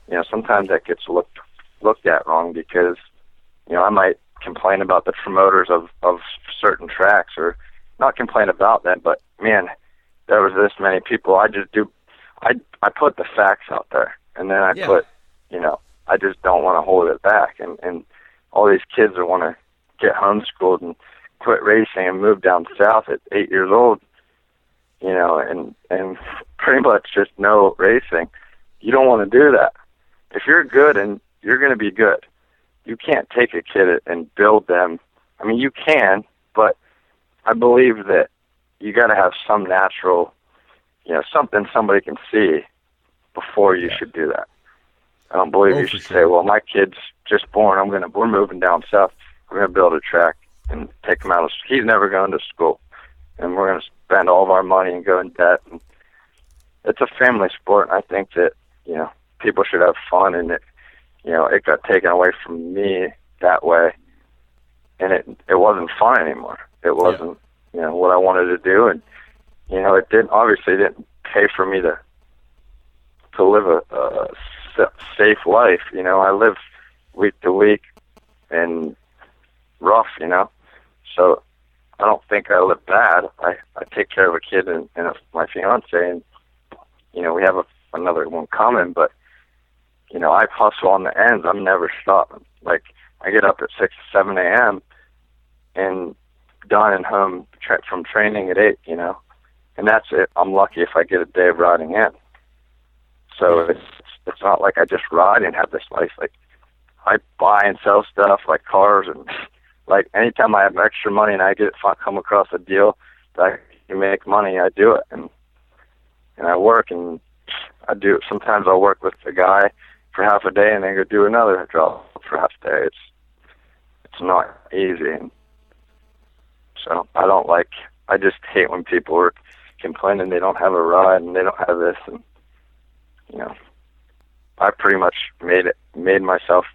you know sometimes that gets looked looked at wrong because you know I might complain about the promoters of of certain tracks or not complain about them but man there was this many people. I just do I I put the facts out there and then I Yeah. put you know I just don't want to hold it back. And and all these kids that want to get homeschooled and quit racing and move down south at eight years old you know and and pretty much just no racing. You don't want to do that. If you're good and you're going to be good you can't take a kid and build them. I mean you can but i believe that you got to have some natural you know something somebody can see before you should do that. I don't believe Oh, you should sure. say well my kid's just born. I'm going to we're moving down south. We're going to build a track and take him out of school. he's never going to school. And we're going to spend all of our money and go in debt. And it's a family sport and i think that you know people should have fun and it you know it got taken away from me that way. And it it wasn't fun anymore. It wasn't you know what i wanted to do. And you know it didn't obviously didn't pay for me to to live a, a safe life. You know i live week to week and rough you know so I don't think I live bad. I I take care of a kid and, and a, my fiance, and you know we have a, another one coming. But you know I hustle on the ends. I'm never stopping. Like I get up at six seven a.m. and done and home tra- from training at eight. You know, and that's it. I'm lucky if I get a day of riding in. So it's it's not like I just ride and have this life. Like I buy and sell stuff like cars and like anytime I have extra money and I get come across a deal that I can make money, I do it and and I work and I do It. sometimes I'll work with the guy for half a day and then go do another job for half a day. It's it's not easy and so I don't like I just hate when people are complaining they don't have a ride and they don't have this and you know I pretty much made it made myself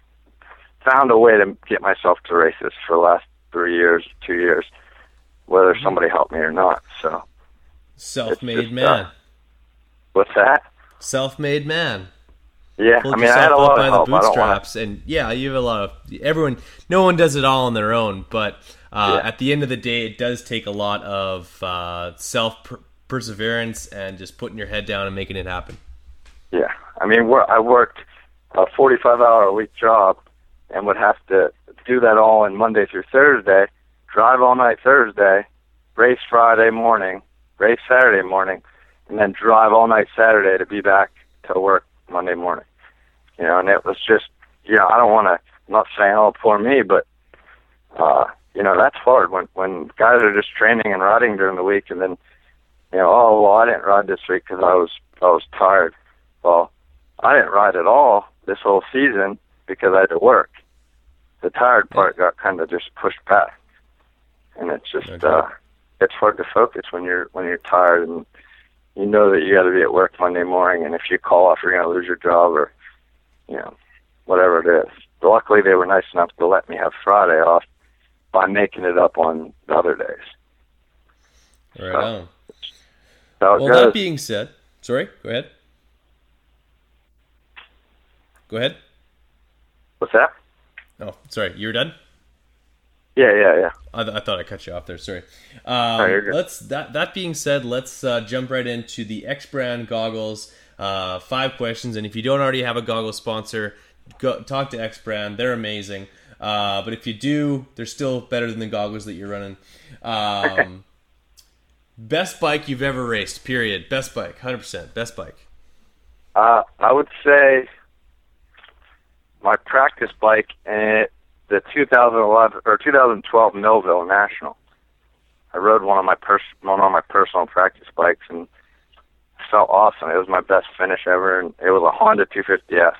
found a way to get myself to races for the last three years, two years, whether somebody helped me or not. So Self-made just, man. uh, what's that? Self-made man. Yeah, Pulled I mean, I had a lot by of the help. Want bootstraps, and yeah, you have a lot of everyone. No one does it all on their own, but uh, Yeah. at the end of the day, it does take a lot of uh, self per- perseverance and just putting your head down and making it happen. Yeah, I mean, I worked a 45 hour a week job and would have to do that all in Monday through Thursday, drive all night Thursday, race Friday morning, race Saturday morning, and then drive all night Saturday to be back to work Monday morning. You know, and it was just, you know, I don't want to, I'm not saying, oh, poor me, but, uh, you know, that's hard when, when guys are just training and riding during the week and then, you know, oh, well, I didn't ride this week because I was, I was tired. Well, I didn't ride at all this whole season because I had to work. The tired part got kind of just pushed back. and it's just Okay. uh, it's hard to focus when you're when you're tired and you know that you got to be at work Monday morning, and if you call off, you're going to lose your job or you know whatever it is. But luckily, they were nice enough to let me have Friday off by making it up on the other days. Right on. So Well, goes. that being said, sorry, go ahead. Go ahead. What's that? Oh, sorry, you were done. Yeah, yeah, yeah. I, th- I thought I cut you off there. Sorry. Um, let's that that being said, let's uh, jump right into the X brand goggles. Uh, five questions, and if you don't already have a goggle sponsor, go talk to X brand. They're amazing. Uh, but if you do, they're still better than the goggles that you're running. Um, best bike you've ever raced. Period. Best bike. Hundred percent. Best bike. Uh, I would say my practice bike at the 2011 or 2012 Millville National. I rode one of my pers- one of my personal practice bikes and it felt awesome. It was my best finish ever, and it was a Honda 250S.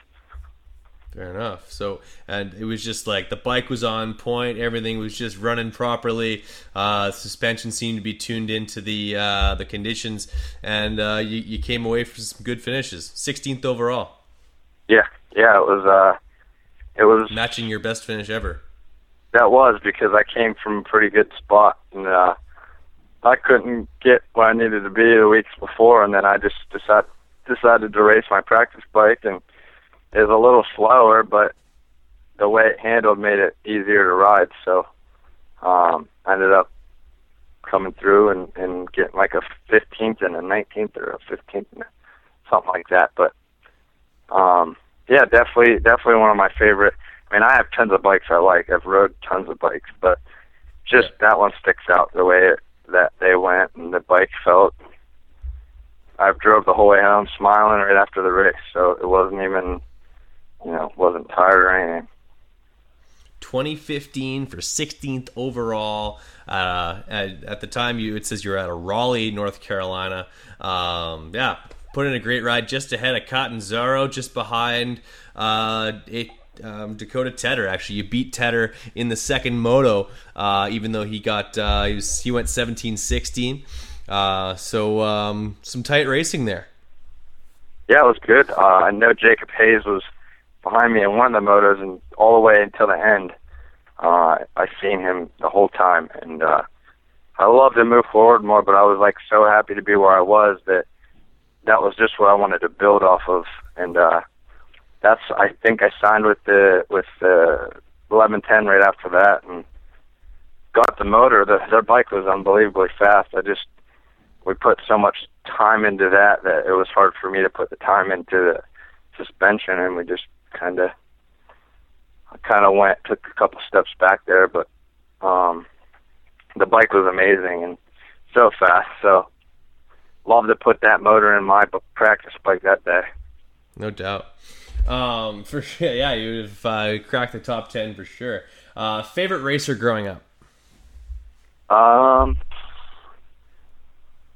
Fair enough. So, and it was just like the bike was on point, everything was just running properly. Uh, suspension seemed to be tuned into the uh, the conditions, and uh, you, you came away from some good finishes. 16th overall, Yeah, yeah, it was. It was matching your best finish ever. that was because I came from a pretty good spot, and uh, I couldn't get where I needed to be the weeks before, and then I just decided decided to race my practice bike, and it was a little slower, but the way it handled made it easier to ride. So um, I ended up coming through and, and getting like a 15th and a 19th or a 15th, something like that. But um, yeah, definitely, definitely one of my favorite. I mean, I have tons of bikes I like. I've rode tons of bikes, but just that one sticks out the way it, that they went and the bike felt. I've drove the whole way home smiling right after the race, so it wasn't even, you know, wasn't tired or anything. 2015 for 16th overall. Uh, at, at the time, you it says you're out of Raleigh, North Carolina. Um, yeah, put in a great ride just ahead of Cotton Zaro, just behind uh, it, um, Dakota Tedder. Actually, you beat Tedder in the second moto, uh, even though he got uh, he, was, he went 17-16. Uh, so um, some tight racing there. Yeah, it was good. Uh, I know Jacob Hayes was behind me in one of the motos, and all the way until the end, uh, I seen him the whole time, and uh, I loved to move forward more. But I was like so happy to be where I was that that was just what I wanted to build off of, and uh, that's I think I signed with the with the eleven ten right after that, and got the motor. The, their bike was unbelievably fast. I just we put so much time into that that it was hard for me to put the time into the suspension, and we just kind of I kind of went took a couple steps back there, but um, the bike was amazing and so fast. So love to put that motor in my practice bike that day. No doubt. Um, for sure, yeah, you would have uh, cracked the top ten for sure. Uh, favorite racer growing up? Um,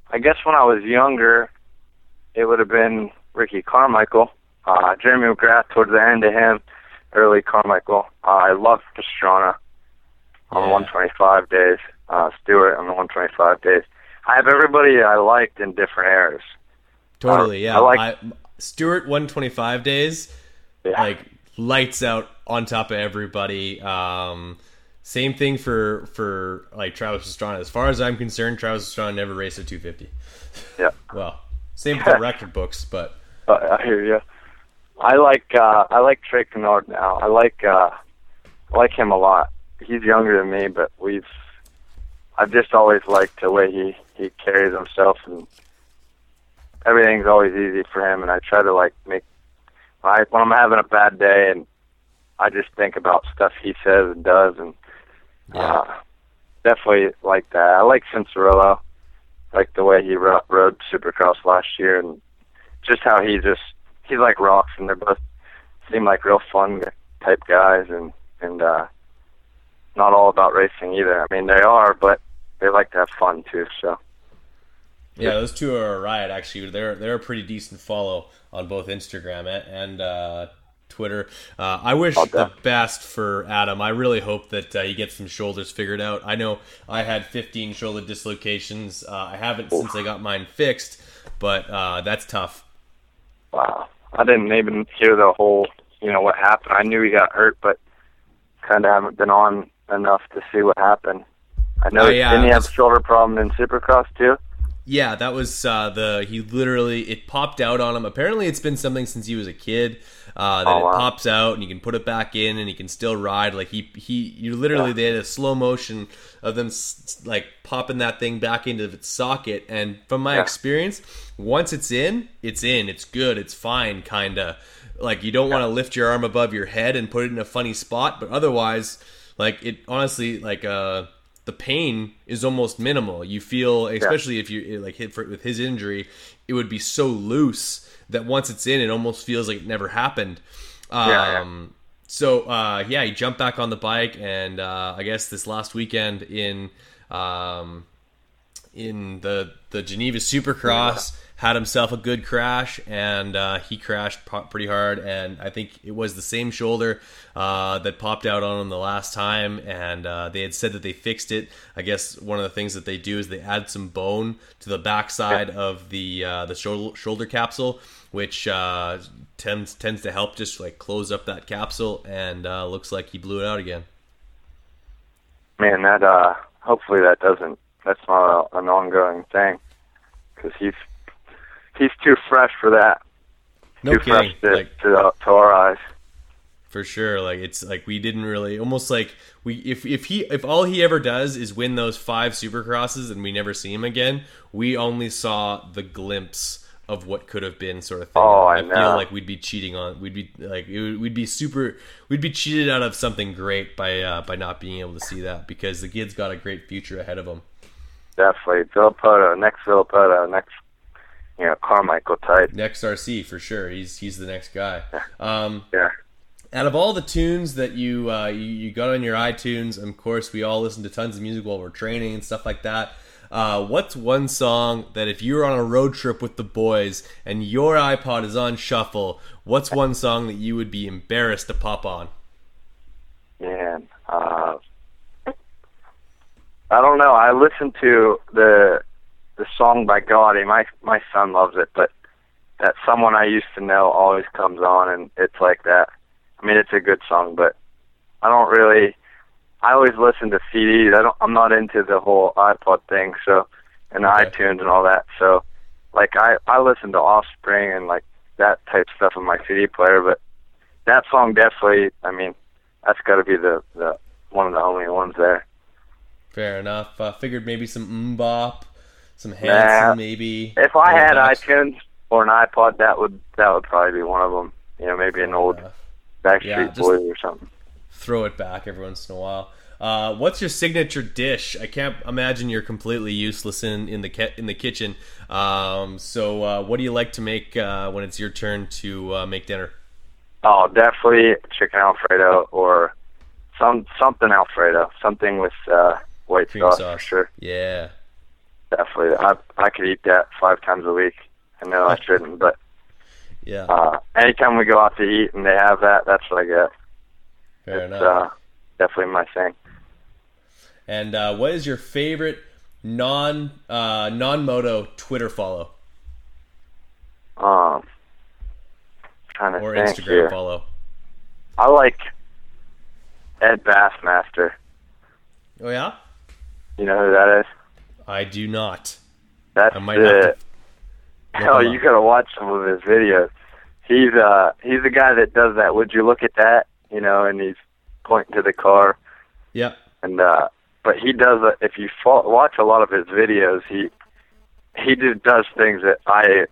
I guess when I was younger, it would have been Ricky Carmichael, uh, Jeremy McGrath towards the end of him, early Carmichael. Uh, I loved Pastrana on Yeah. 125 days, uh, Stewart on the 125 days. I have everybody I liked in different eras. Totally, Uh, yeah. I like- I, Stewart 125 days, Yeah. like lights out on top of everybody. Um, same thing for for like Travis Pastrana. As far as I'm concerned, Travis Pastrana never raced a 250. yeah. Well, same with the record books, but Uh, I hear you. I like uh, I like Trey Canard now. I like uh, I like him a lot. He's younger than me, but we've I've just always liked the way he he carries himself, and everything's always easy for him. And I try to like make when, I, when I'm having a bad day, and I just think about stuff he says and does, and uh, definitely like that. I like Cianciarulo, like the way he ro- rode Supercross last year, and just how he just he's like rocks, and they're both seem like real fun type guys, and and uh, not all about racing either. I mean, they are, but they like to have fun too. So yeah, those two are a riot. Actually, they're they're a pretty decent follow on both Instagram and uh, Twitter. Uh, I wish Oh, the best for Adam. I really hope that uh, he gets some shoulders figured out. I know I had 15 shoulder dislocations. Uh, I haven't since I got mine fixed, but uh, that's tough. Wow. I didn't even hear the whole, you know, what happened. I knew he got hurt, but kind of haven't been on enough to see what happened. I know. Oh, yeah, didn't he have a shoulder problem in Supercross too? Yeah, that was uh, the he literally it popped out on him. Apparently, it's been something since he was a kid. Uh, that Oh, it pops out and you can put it back in and he can still ride. Like he he you literally they had a slow motion of them like popping that thing back into its socket. And from my Yeah. experience, once it's in, it's in. It's good. It's fine. Kinda like you don't want to lift your arm above your head and put it in a funny spot, but otherwise, like it honestly like uh the pain is almost minimal. You feel, especially if you like hit for, with his injury, it would be so loose that once it's in, it almost feels like it never happened. Um, Yeah, yeah. So uh, yeah, he jumped back on the bike, and uh, I guess this last weekend in um, in the the Geneva Supercross had himself a good crash, and uh, he crashed po- pretty hard. And I think it was the same shoulder uh, that popped out on him the last time, and uh, they had said that they fixed it. I guess one of the things that they do is they add some bone to the backside of the uh, the shoulder shoulder capsule, which uh, tends tends to help just like close up that capsule. And uh, looks like he blew it out again. Man, that uh, hopefully that doesn't. That's not a, an ongoing thing because he's he's too fresh for that. No too kidding. fresh to, Like, to, to our eyes. for sure like it's like we didn't really almost like we if if he if all he ever does is win those five supercrosses and we never see him again we only saw the glimpse of what could have been sort of thing Oh, I feel know. like we'd be cheating on we'd be like it would, we'd be super we'd be cheated out of something great by uh, by not being able to see that because the kid's got a great future ahead of him Definitely, Villopoto, next Villopoto, next you know Carmichael type. next RC for sure he's he's the next guy um Yeah. out of all the tunes that you uh, you, you got on your iTunes, of course, we all listen to tons of music while we're training and stuff like that. Uh, what's one song that if you were on a road trip with the boys and your iPod is on shuffle, what's one song that you would be embarrassed to pop on? Man, uh, I don't know. I listened to the the song by Gotye. My my son loves it, but that someone I used to know always comes on, and it's like that. I mean, it's a good song, but I don't really. I always listen to CDs. I don't. I'm not into the whole iPod thing, so and Okay. iTunes and all that. So, like, I I listen to Offspring and like that type stuff on my CD player, but that song definitely. I mean, that's got to be the the one of the only ones there. Fair enough. Uh, figured maybe some MMMBop, some Hanson, Nah. maybe. If I had iTunes or an iPod, that would that would probably be one of them. You know, maybe an old Backstreet Yeah, Boys or something. throw it back every once in a while. Uh, what's your signature dish? I can't imagine you're completely useless in in the in the kitchen. Um, so, uh, what do you like to make uh, when it's your turn to uh, make dinner? Oh, definitely chicken Alfredo or some something Alfredo, something with uh, white sauce, sauce. for sure. Yeah, Definitely, I I could eat that five times a week. I know I shouldn't, but yeah, uh, anytime we go out to eat and they have that, that's what I get. fair it's enough. uh, definitely my thing. and uh, what is your favorite non uh, non moto Twitter follow Um, trying to or think Instagram here. follow? I like Ed Bassmaster. Oh yeah, You know who that is? I do not. That's I might have the. to look Hell, you gotta watch some of his videos. He's uh he's the guy that does that. Would you look at that? You know, and he's pointing to the car, Yeah. and uh but he does. A, if you fo- watch a lot of his videos, he he just does things that I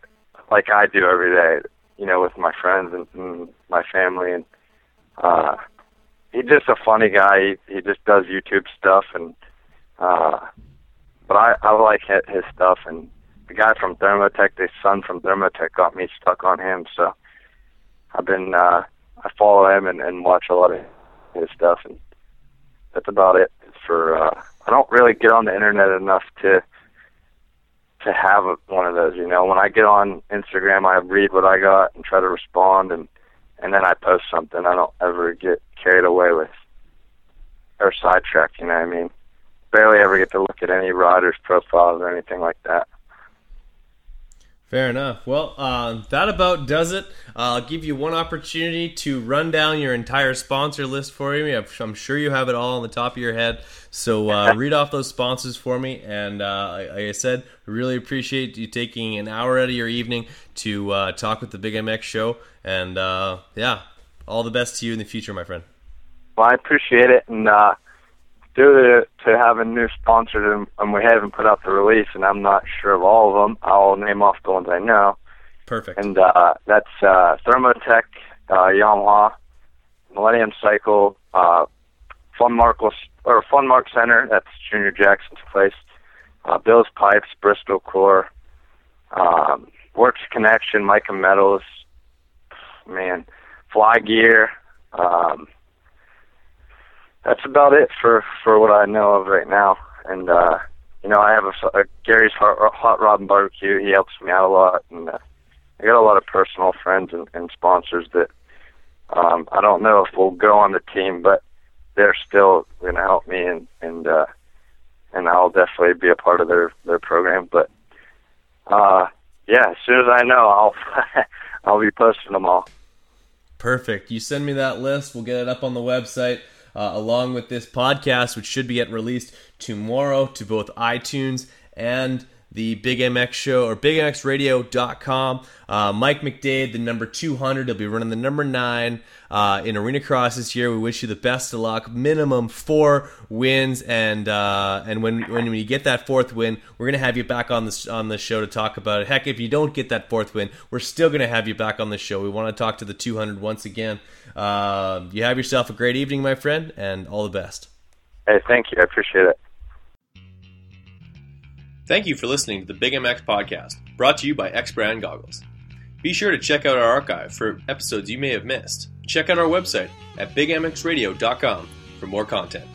like. I do every day. You know, with my friends and, and my family, and uh he's just a funny guy. He, he just does YouTube stuff, and uh but I I like his, stuff and the guy from Thermotech, the son from Thermotech, got me stuck on him. So I've been uh, I follow him and, and watch a lot of his stuff, and that's about it. For uh, I don't really get on the internet enough to to have one of those. You know, when I get on Instagram, I read what I got and try to respond and and then I post something. I don't ever get carried away with or sidetracked. You know what I mean? Barely ever get to look at any riders' profiles or anything like that. Fair enough. Well, uh, that about does it. Uh, I'll give you one opportunity to run down your entire sponsor list for me. I'm, I'm sure you have it all on the top of your head. So uh, read off those sponsors for me. And uh, like I said, really appreciate you taking an hour out of your evening to uh, talk with the Big MX show. And uh, yeah, all the best to you in the future, my friend. Well, I appreciate it, and uh, due to, to having new sponsors, and, and we haven't put out the release, and I'm not sure of all of them. I'll name off the ones I know. Perfect. And uh, that's uh, Thermotech, uh, Yamaha, Millennium Cycle, uh, Fun Mark or Fun Mark Center. That's Junior Jackson's place. Uh, Bill's Pipes, Bristol Core, um, Works Connection, Mika Metals. Man, Fly Gear. Um, that's about it for for what I know of right now. And uh, you know, I have a, a Gary's hot, hot Rod and Barbecue. He helps me out a lot, and uh, I got a lot of personal friends and, and sponsors that um, I don't know if will go on the team, but they're still going to help me, and and uh, and I'll definitely be a part of their their program. But uh, yeah, as soon as I know, I'll I'll be posting them all. Perfect. You send me that list. We'll get it up on the website uh, along with this podcast, which should be get released tomorrow to both iTunes and the Big MX Show or BigMXRadio.com. Uh, Mike McDade, the number 200, he'll be running the number nine uh, in Arena Cross this year. We wish you the best of luck. Minimum four wins, and uh, and when when you get that fourth win, we're gonna have you back on the on the show to talk about it. Heck, if you don't get that fourth win, we're still gonna have you back on the show. We want to talk to the 200 once again. Uh, you have yourself a great evening, my friend, and all the best. Hey, thank you. I appreciate it. Thank you for listening to the Big MX podcast, brought to you by X Brand Goggles. Be sure to check out our archive for episodes you may have missed. Check out our website at bigmxradio.com for more content.